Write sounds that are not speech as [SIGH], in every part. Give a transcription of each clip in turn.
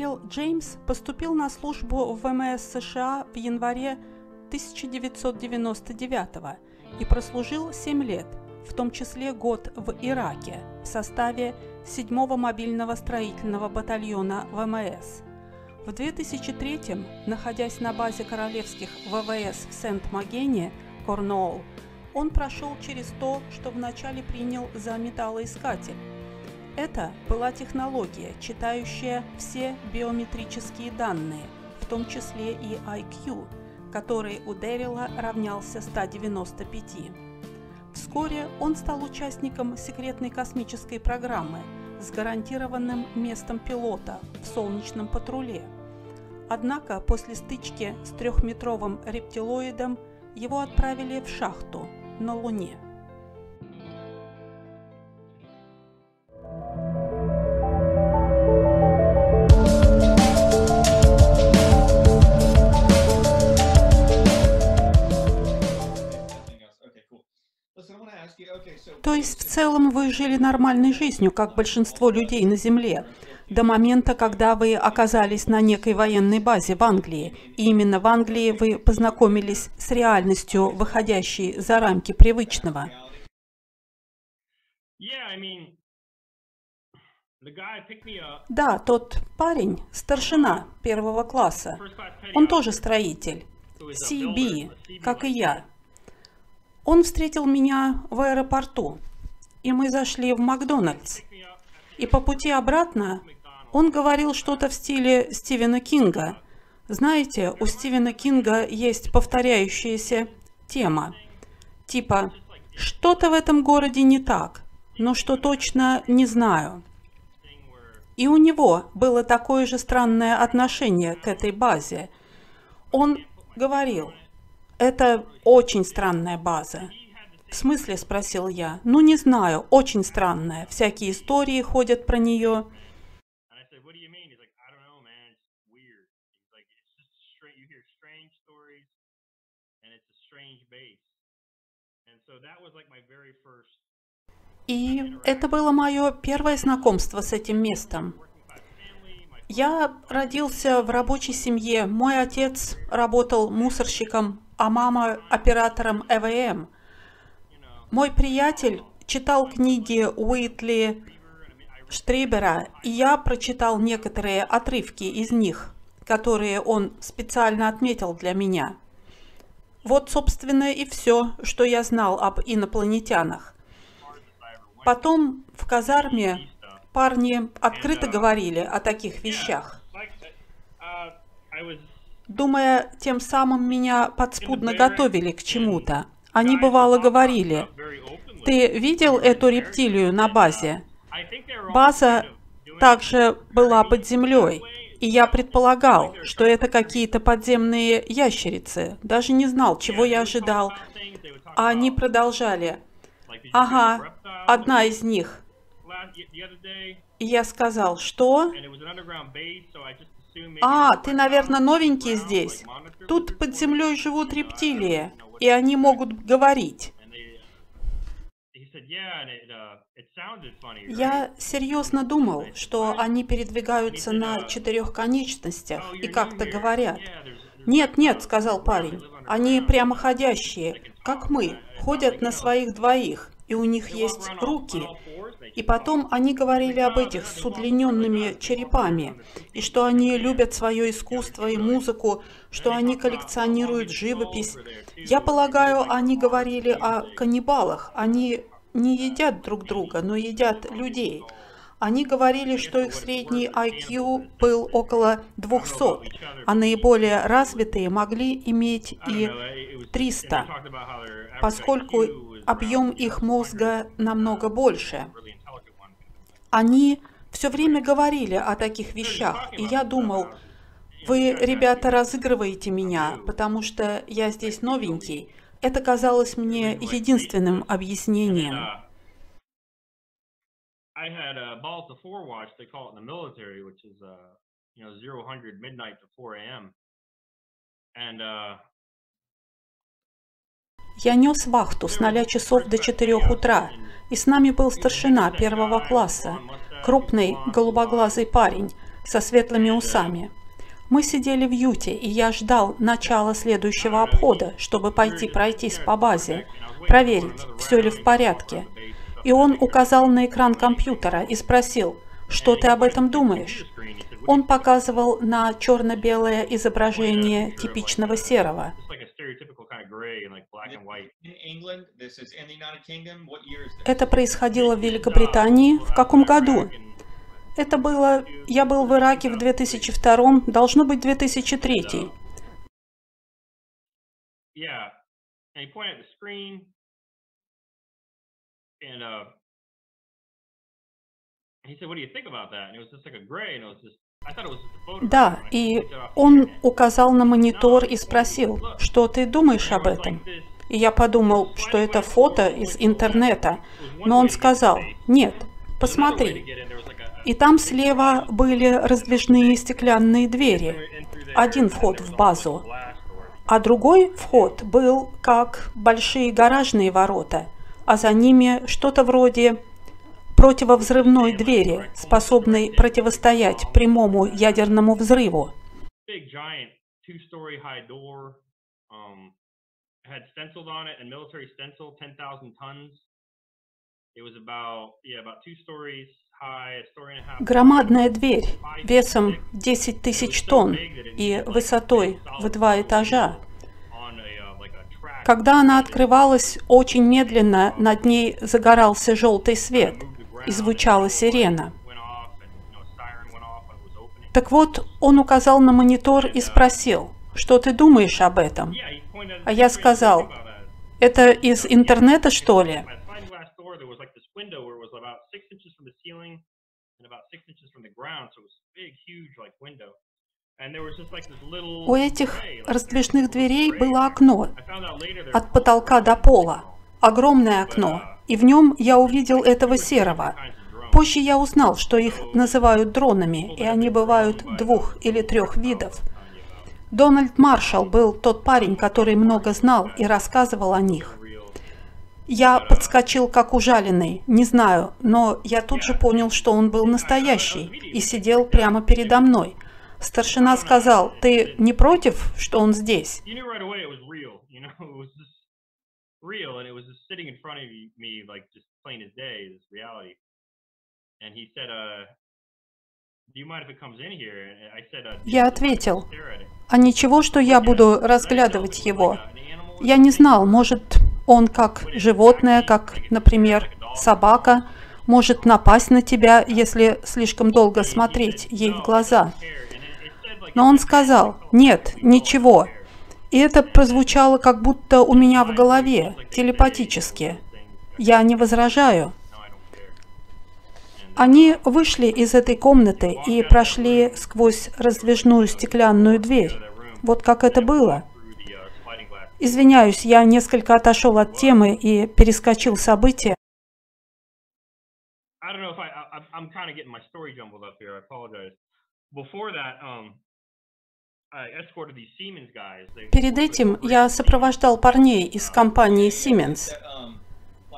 Дэрил Джеймс поступил на службу в ВМС США в январе 1999 и прослужил 7 лет, в том числе год в Ираке в составе 7-го мобильного строительного батальона ВМС. В 2003 находясь на базе королевских ВВС в Сент-Магене, Корнуолл, он прошел через то, что вначале принял за металлоискатель. Это была технология, читающая все биометрические данные, в том числе и IQ, который у Дэрила равнялся 195. Вскоре он стал участником секретной космической программы с гарантированным местом пилота в солнечном патруле. Однако после стычки с трехметровым рептилоидом его отправили в шахту на Луне. Вы жили нормальной жизнью, как большинство людей на Земле, до момента, когда вы оказались на некой военной базе в Англии. И именно в Англии вы познакомились с реальностью, выходящей за рамки привычного. Да, тот парень, старшина первого класса, он тоже строитель, CB, как и я. Он встретил меня в аэропорту, и мы зашли в Макдональдс. И по пути обратно он говорил что-то в стиле Стивена Кинга. Знаете, у Стивена Кинга есть повторяющаяся тема. Типа «Что-то в этом городе не так, но что точно не знаю». И у него было такое же странное отношение к этой базе. Он говорил, это очень странная база. В смысле, спросил я. Ну, не знаю, очень странная. Всякие истории ходят про нее. И это было мое первое знакомство с этим местом. Я родился в рабочей семье. Мой отец работал мусорщиком а мама оператором ЭВМ. Мой приятель читал книги Уитли Штрибера, и я прочитал некоторые отрывки из них, которые он специально отметил для меня. Вот, собственно, и все, что я знал об инопланетянах. Потом в казарме парни открыто говорили о таких вещах думая, тем самым меня подспудно готовили к чему-то. Они бывало говорили, «Ты видел эту рептилию на базе?» База также была под землей, и я предполагал, что это какие-то подземные ящерицы. Даже не знал, чего я ожидал. А они продолжали. «Ага, одна из них». И я сказал, «Что?» А, ты, наверное, новенький здесь. Тут под землей живут рептилии, и они могут говорить. Я серьезно думал, что они передвигаются на четырех конечностях и как-то говорят. «Нет, нет», — сказал парень, — «они прямоходящие, как мы, ходят на своих двоих, и у них есть руки, и потом они говорили об этих с удлиненными черепами, и что они любят свое искусство и музыку, что они коллекционируют живопись. Я полагаю, они говорили о каннибалах. Они не едят друг друга, но едят людей. Они говорили, что их средний IQ был около 200, а наиболее развитые могли иметь и 300, поскольку объем их мозга намного больше. Они все время говорили о таких вещах, и я думал, вы, ребята, разыгрываете меня, потому что я здесь новенький. Это казалось мне единственным объяснением. Я нес вахту с 0 часов до 4 утра, и с нами был старшина первого класса, крупный голубоглазый парень, со светлыми усами. Мы сидели в юте, и я ждал начала следующего обхода, чтобы пойти пройтись по базе, проверить, все ли в порядке. И он указал на экран компьютера и спросил, что ты об этом думаешь? Он показывал на черно-белое изображение типичного серого. Это происходило в Великобритании в каком году? Это было... Я был в Ираке в 2002, должно быть 2003. Да, и он указал на монитор и спросил, что ты думаешь об этом? И я подумал, что это фото из интернета, но он сказал, нет, посмотри. И там слева были раздвижные стеклянные двери, один вход в базу, а другой вход был как большие гаражные ворота, а за ними что-то вроде противовзрывной двери, способной противостоять прямому ядерному взрыву. had stenciled on it and military stencil 10,000 tons. It was about, yeah, about two stories Громадная дверь весом 10 тысяч тонн и высотой в два этажа. Когда она открывалась очень медленно, над ней загорался желтый свет и звучала сирена. Так вот, он указал на монитор и спросил, что ты думаешь об этом? А я сказал, это из интернета, что ли? У этих раздвижных дверей было окно от потолка до пола, огромное окно, и в нем я увидел этого серого. Позже я узнал, что их называют дронами, и они бывают двух или трех видов. Дональд Маршалл был тот парень, который много знал и рассказывал о них. Я подскочил как ужаленный, не знаю, но я тут же понял, что он был настоящий и сидел прямо передо мной. Старшина сказал, ты не против, что он здесь? [LAUGHS] Я ответил, а ничего, что я буду разглядывать его? Я не знал, может, он как животное, как, например, собака, может напасть на тебя, если слишком долго смотреть ей в глаза. Но он сказал, нет, ничего. И это прозвучало как будто у меня в голове, телепатически. Я не возражаю. Они вышли из этой комнаты и прошли сквозь раздвижную стеклянную дверь. Вот как это было. Извиняюсь, я несколько отошел от темы и перескочил события. Перед этим я сопровождал парней из компании Siemens.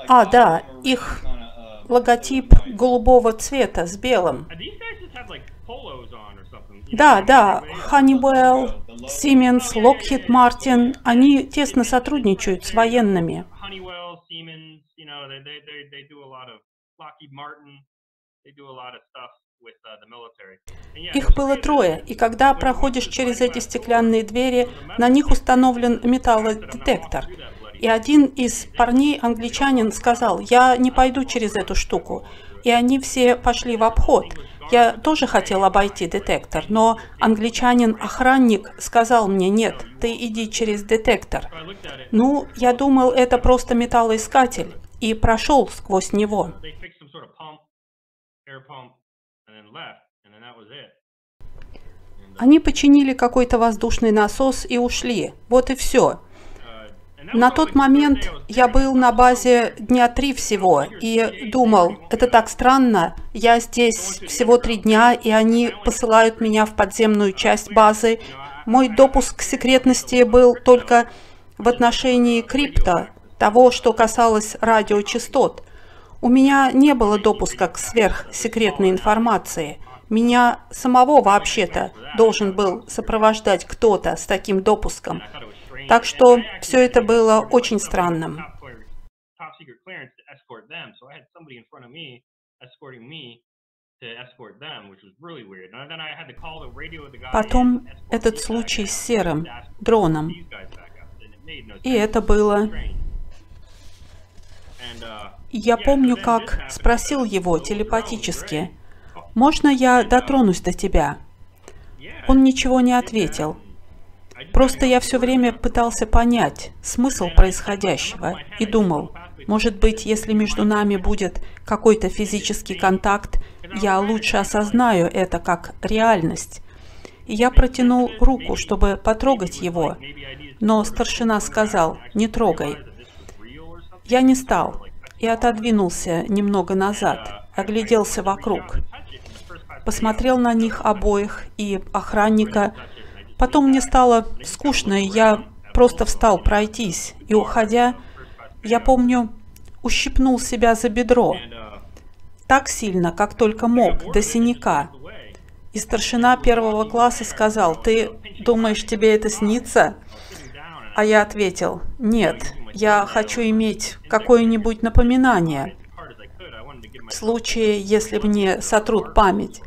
А, да, их логотип голубого цвета с белым. Да, да, Honeywell, Siemens, Lockheed Martin, они тесно сотрудничают с военными. Их было трое, и когда проходишь через эти стеклянные двери, на них установлен металлодетектор. И один из парней, англичанин, сказал, я не пойду через эту штуку. И они все пошли в обход. Я тоже хотел обойти детектор, но англичанин-охранник сказал мне, нет, ты иди через детектор. Ну, я думал, это просто металлоискатель, и прошел сквозь него. Они починили какой-то воздушный насос и ушли. Вот и все. На тот момент я был на базе дня три всего и думал, это так странно, я здесь всего три дня, и они посылают меня в подземную часть базы. Мой допуск к секретности был только в отношении крипто, того, что касалось радиочастот. У меня не было допуска к сверхсекретной информации. Меня самого вообще-то должен был сопровождать кто-то с таким допуском. Так что все это было очень странным. Потом этот случай с серым дроном. И это было... Я помню, как спросил его телепатически, «Можно я дотронусь до тебя?» Он ничего не ответил. Просто я все время пытался понять смысл происходящего и думал, может быть, если между нами будет какой-то физический контакт, я лучше осознаю это как реальность. И я протянул руку, чтобы потрогать его, но старшина сказал, не трогай. Я не стал и отодвинулся немного назад, огляделся вокруг. Посмотрел на них обоих и охранника. Потом мне стало скучно, и я просто встал пройтись. И уходя, я помню, ущипнул себя за бедро. Так сильно, как только мог, до синяка. И старшина первого класса сказал, «Ты думаешь, тебе это снится?» А я ответил, «Нет, я хочу иметь какое-нибудь напоминание, в случае, если мне сотрут память.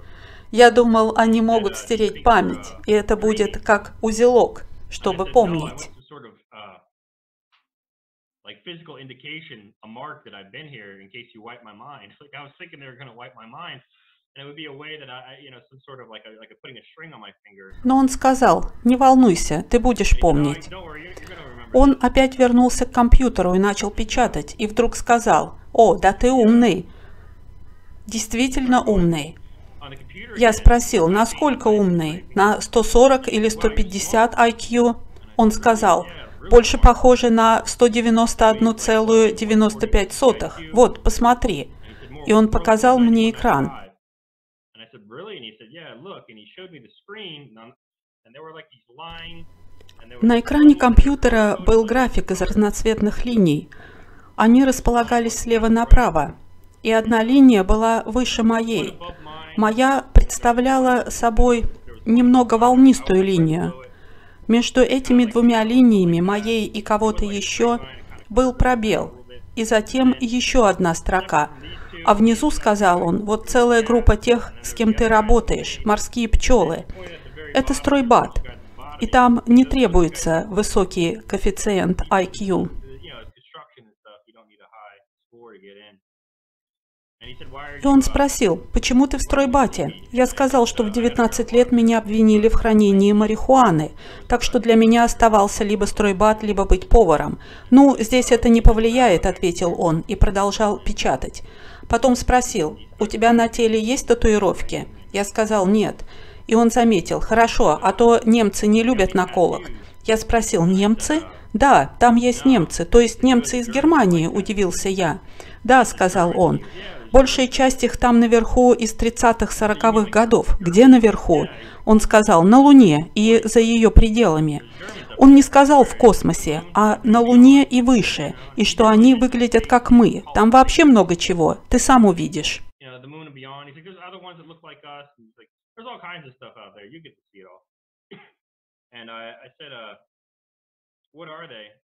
Я думал, они могут стереть память, и это будет как узелок, чтобы помнить like physical indication, a mark that I've been here in case you wipe my mind. Like I was thinking they were going to wipe my mind. And it would be a way that I, you know, some sort of like a, like a putting a string on my finger. Но он сказал, не волнуйся, ты будешь помнить. Он опять вернулся к компьютеру и начал печатать, и вдруг сказал, о, да ты умный. Действительно умный. Я спросил, насколько умный? На 140 или 150 IQ? Он сказал, больше похоже на 191,95. Вот, посмотри. И он показал мне экран. На экране компьютера был график из разноцветных линий. Они располагались слева направо, и одна линия была выше моей. Моя представляла собой немного волнистую линию. Между этими двумя линиями, моей и кого-то еще, был пробел, и затем еще одна строка. А внизу, сказал он, вот целая группа тех, с кем ты работаешь, морские пчелы. Это стройбат, и там не требуется высокий коэффициент IQ. И он спросил, почему ты в стройбате? Я сказал, что в 19 лет меня обвинили в хранении марихуаны, так что для меня оставался либо стройбат, либо быть поваром. «Ну, здесь это не повлияет», — ответил он и продолжал печатать. Потом спросил, «У тебя на теле есть татуировки?» Я сказал, «Нет». И он заметил, «Хорошо, а то немцы не любят наколок». Я спросил, «Немцы?» «Да, там есть немцы, то есть немцы из Германии», – удивился я. «Да», – сказал он, Большая часть их там наверху из 30-40-х годов. Где наверху? Он сказал, на Луне и за ее пределами. Он не сказал в космосе, а на Луне и выше, и что они выглядят как мы. Там вообще много чего, ты сам увидишь. [COUGHS]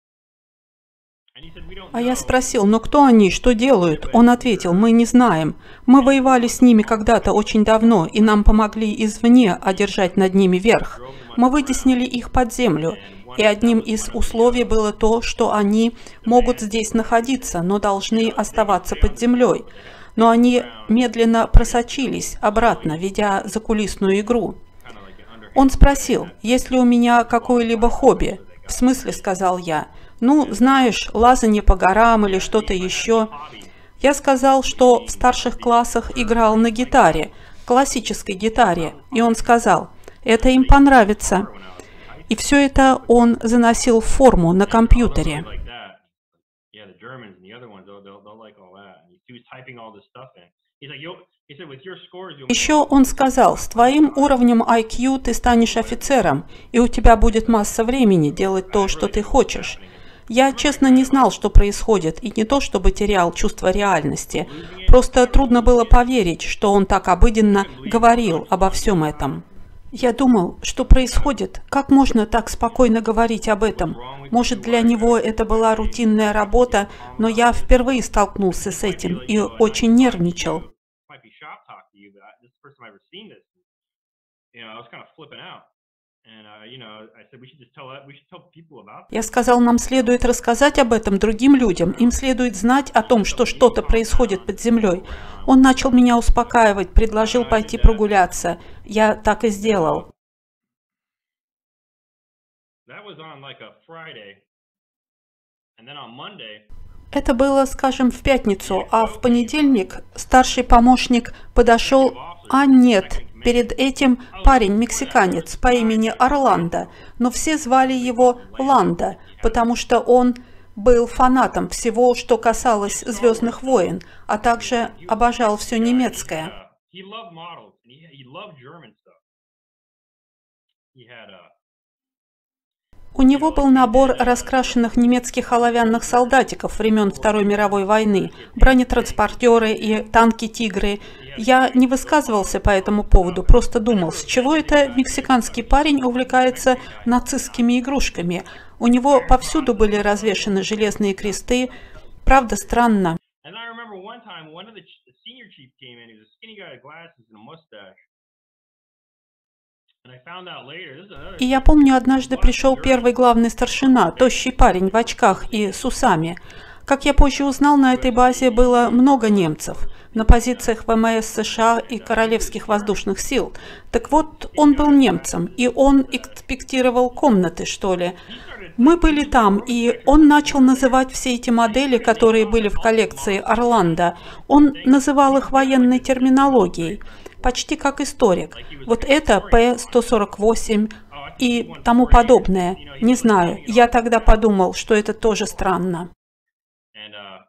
А я спросил, но кто они, что делают? Он ответил, мы не знаем. Мы воевали с ними когда-то очень давно, и нам помогли извне одержать над ними верх. Мы вытеснили их под землю, и одним из условий было то, что они могут здесь находиться, но должны оставаться под землей. Но они медленно просочились обратно, ведя закулисную игру. Он спросил, есть ли у меня какое-либо хобби. «В смысле?» – сказал я. Ну, знаешь, лазание по горам или что-то еще. Я сказал, что в старших классах играл на гитаре, классической гитаре, и он сказал, это им понравится. И все это он заносил в форму на компьютере. Еще он сказал, с твоим уровнем IQ ты станешь офицером, и у тебя будет масса времени делать то, что ты хочешь. Я честно не знал, что происходит, и не то, чтобы терял чувство реальности. Просто трудно было поверить, что он так обыденно говорил обо всем этом. Я думал, что происходит, как можно так спокойно говорить об этом. Может, для него это была рутинная работа, но я впервые столкнулся с этим и очень нервничал. Я сказал, нам следует рассказать об этом другим людям. Им следует знать о том, что что-то происходит под землей. Он начал меня успокаивать, предложил пойти прогуляться. Я так и сделал. Это было, скажем, в пятницу, а в понедельник старший помощник подошел, а нет, Перед этим парень-мексиканец по имени Орландо, но все звали его Ландо, потому что он был фанатом всего, что касалось «Звездных войн», а также обожал все немецкое. У него был набор раскрашенных немецких оловянных солдатиков времен Второй мировой войны, бронетранспортеры и танки-тигры. Я не высказывался по этому поводу, просто думал, с чего это мексиканский парень увлекается нацистскими игрушками. У него повсюду были развешаны железные кресты. Правда, странно. И я помню, однажды пришел первый главный старшина, тощий парень в очках и с усами. Как я позже узнал, на этой базе было много немцев на позициях ВМС США и Королевских воздушных сил. Так вот, он был немцем, и он инспектировал комнаты, что ли. Мы были там, и он начал называть все эти модели, которые были в коллекции Орландо. Он называл их военной терминологией почти как историк. Вот это П-148 и тому подобное. Не знаю, я тогда подумал, что это тоже странно. Uh,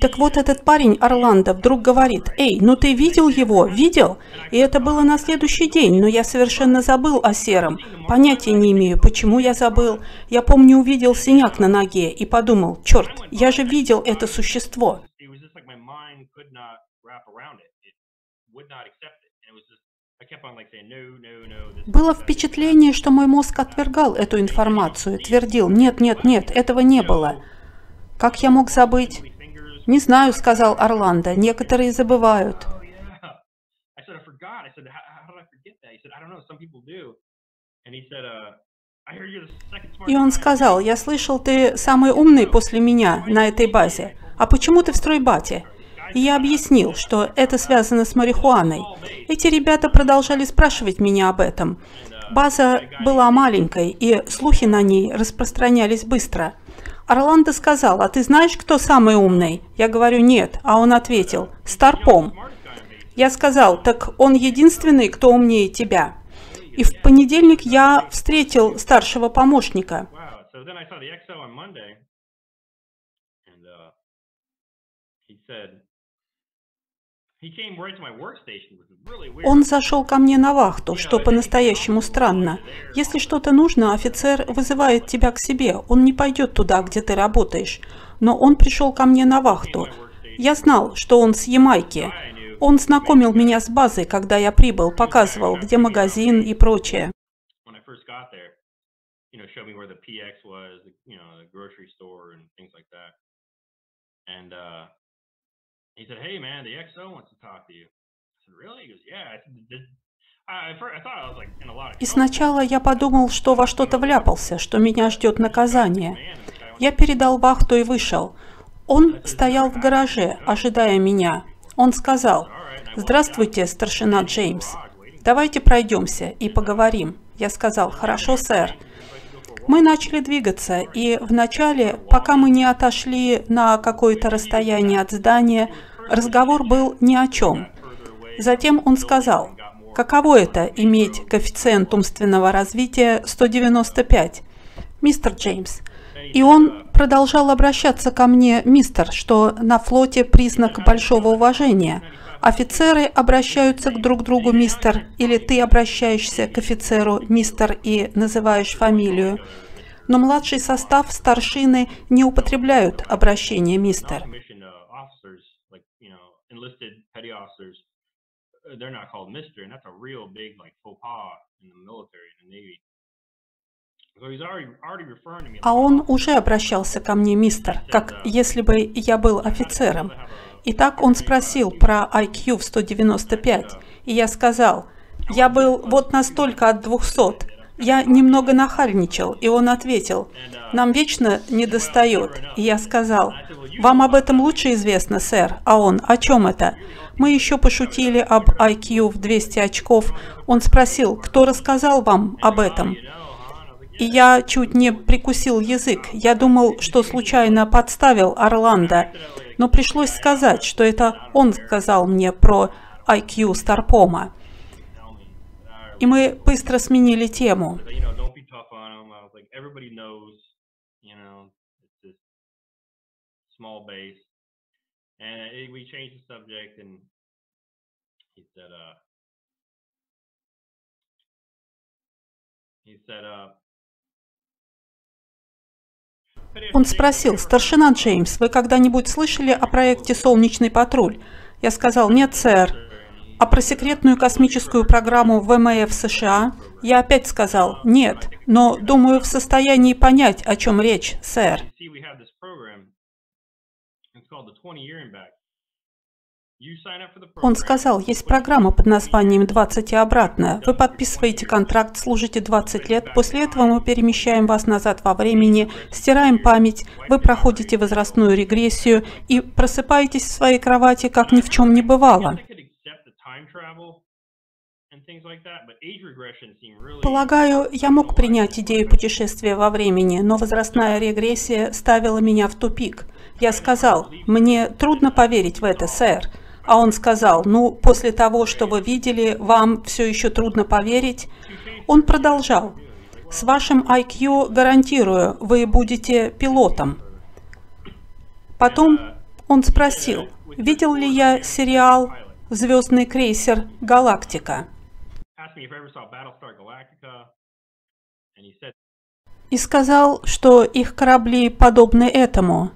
так вот этот парень Орландо вдруг говорит, «Эй, ну ты видел его? Видел?» И это было на следующий день, но я совершенно забыл о Сером. Понятия не имею, почему я забыл. Я помню, увидел синяк на ноге и подумал, «Черт, я же видел это существо». Было впечатление, что мой мозг отвергал эту информацию, твердил, нет, нет, нет, этого не было. Как я мог забыть? Не знаю, сказал Орландо, некоторые забывают. И он сказал, я слышал, ты самый умный после меня на этой базе. А почему ты в стройбате? И я объяснил, что это связано с марихуаной. Эти ребята продолжали спрашивать меня об этом. База была маленькой, и слухи на ней распространялись быстро. Орландо сказал, а ты знаешь, кто самый умный? Я говорю, нет. А он ответил, Старпом. Я сказал, так он единственный, кто умнее тебя. И в понедельник я встретил старшего помощника. Он зашел ко мне на вахту, что по-настоящему странно. Если что-то нужно, офицер вызывает тебя к себе. Он не пойдет туда, где ты работаешь. Но он пришел ко мне на вахту. Я знал, что он с Ямайки. Он знакомил меня с базой, когда я прибыл, показывал, где магазин и прочее. And uh, He said, "Hey, man, the XO wants to talk to you." I said, "Really?" He goes, "Yeah." I said, и сначала я подумал, что во что-то вляпался, что меня ждет наказание. Я передал вахту и вышел. Он стоял в гараже, ожидая меня. Он сказал, «Здравствуйте, старшина Джеймс. Давайте пройдемся и поговорим». Я сказал, «Хорошо, сэр». Мы начали двигаться, и вначале, пока мы не отошли на какое-то расстояние от здания, разговор был ни о чем. Затем он сказал, каково это иметь коэффициент умственного развития 195? Мистер Джеймс. И он продолжал обращаться ко мне, мистер, что на флоте признак большого уважения. Офицеры обращаются к друг другу мистер, или ты обращаешься к офицеру мистер и называешь фамилию. Но младший состав старшины не употребляют обращение мистер. А он уже обращался ко мне, мистер, как если бы я был офицером. И так он спросил про IQ в 195, и я сказал, я был вот настолько от 200. Я немного нахальничал, и он ответил, нам вечно не достает. И я сказал, вам об этом лучше известно, сэр. А он, о чем это? Мы еще пошутили об IQ в 200 очков. Он спросил, кто рассказал вам об этом? И я чуть не прикусил язык. Я думал, что случайно подставил Орландо, но пришлось сказать, что это он сказал мне про IQ Старпома. И мы быстро сменили тему. Он спросил, «Старшина Джеймс, вы когда-нибудь слышали о проекте «Солнечный патруль»?» Я сказал, «Нет, сэр». А про секретную космическую программу ВМФ США? Я опять сказал, «Нет, но думаю в состоянии понять, о чем речь, сэр». Он сказал, есть программа под названием «20 и обратно». Вы подписываете контракт, служите 20 лет, после этого мы перемещаем вас назад во времени, стираем память, вы проходите возрастную регрессию и просыпаетесь в своей кровати, как ни в чем не бывало. Полагаю, я мог принять идею путешествия во времени, но возрастная регрессия ставила меня в тупик. Я сказал, мне трудно поверить в это, сэр. А он сказал, ну, после того, что вы видели, вам все еще трудно поверить. Он продолжал, с вашим IQ, гарантирую, вы будете пилотом. Потом он спросил, видел ли я сериал «Звездный крейсер Галактика». И сказал, что их корабли подобны этому.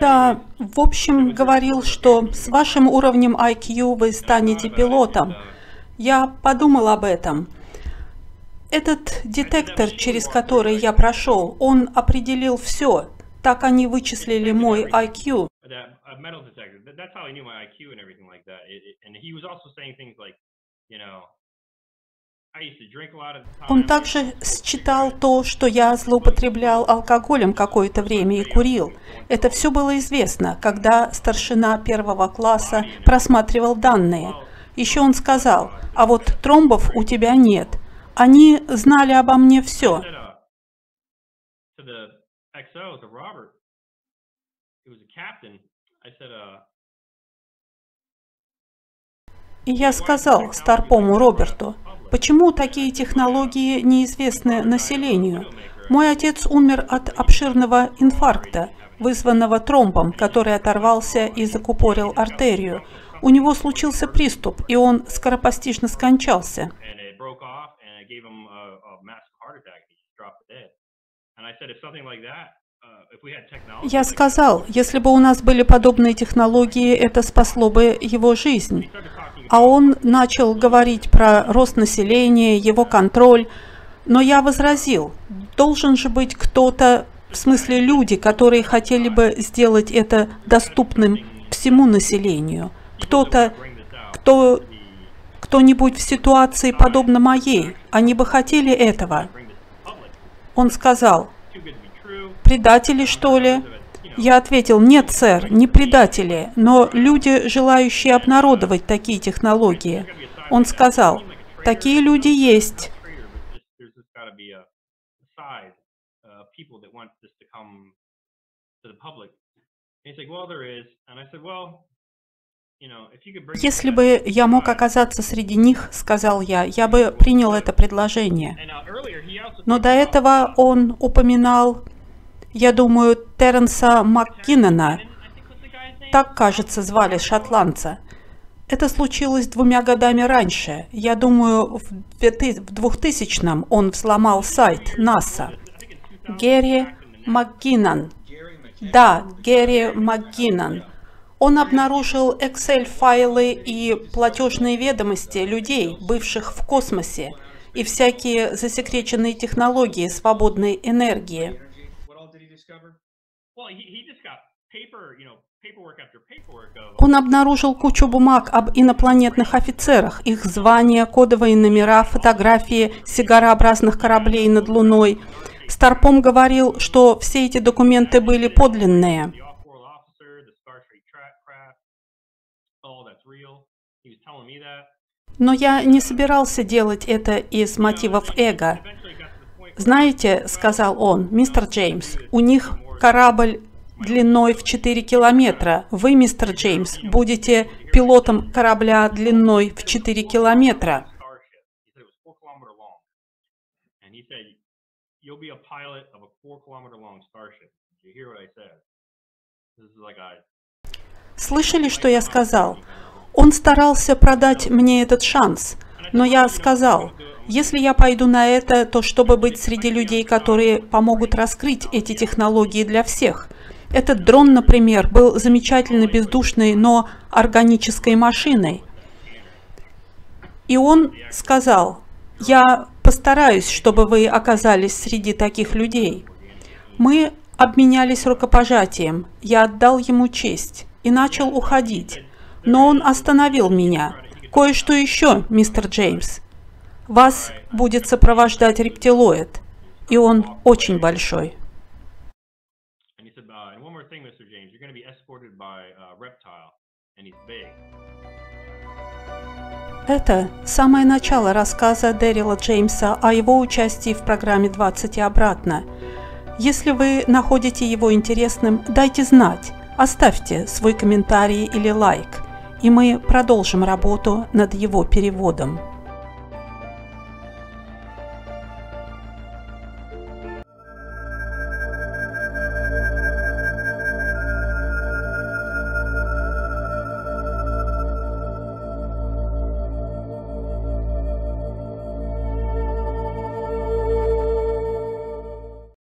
Да, в общем, говорил, что с вашим уровнем IQ вы станете пилотом. Я подумал об этом. Этот детектор, через который я прошел, он определил все. Так они вычислили мой IQ. Он также считал то, что я злоупотреблял алкоголем какое-то время и курил. Это все было известно, когда старшина первого класса просматривал данные. Еще он сказал, а вот тромбов у тебя нет. Они знали обо мне все. И я сказал Старпому Роберту, Почему такие технологии неизвестны населению? Мой отец умер от обширного инфаркта, вызванного тромбом, который оторвался и закупорил артерию. У него случился приступ, и он скоропостижно скончался. Я сказал, если бы у нас были подобные технологии, это спасло бы его жизнь а он начал говорить про рост населения, его контроль. Но я возразил, должен же быть кто-то, в смысле люди, которые хотели бы сделать это доступным всему населению. Кто-то, кто, кто-нибудь в ситуации, подобно моей, они бы хотели этого. Он сказал, предатели, что ли? Я ответил, нет, сэр, не предатели, но люди, желающие обнародовать такие технологии. Он сказал, такие люди есть. Если бы я мог оказаться среди них, сказал я, я бы принял это предложение. Но до этого он упоминал, я думаю, Теренса МакКиннона, так, кажется, звали шотландца. Это случилось двумя годами раньше. Я думаю, в 2000-м он взломал сайт НАСА. Герри МакГиннан. Да, Герри МакГиннан. Он обнаружил Excel-файлы и платежные ведомости людей, бывших в космосе, и всякие засекреченные технологии свободной энергии. Он обнаружил кучу бумаг об инопланетных офицерах, их звания, кодовые номера, фотографии сигарообразных кораблей над Луной. Старпом говорил, что все эти документы были подлинные. Но я не собирался делать это из мотивов эго. «Знаете, — сказал он, — мистер Джеймс, у них корабль длиной в 4 километра. Вы, мистер Джеймс, будете пилотом корабля длиной в 4 километра». Слышали, что я сказал? Он старался продать мне этот шанс, но я сказал, если я пойду на это, то чтобы быть среди людей, которые помогут раскрыть эти технологии для всех. Этот дрон, например, был замечательно бездушной, но органической машиной. И он сказал, я постараюсь, чтобы вы оказались среди таких людей. Мы обменялись рукопожатием, я отдал ему честь и начал уходить. Но он остановил меня. Кое-что еще, мистер Джеймс. Вас будет сопровождать рептилоид, и он очень большой. Это самое начало рассказа Дэрила Джеймса о его участии в программе «20 и обратно». Если вы находите его интересным, дайте знать, оставьте свой комментарий или лайк – и мы продолжим работу над его переводом.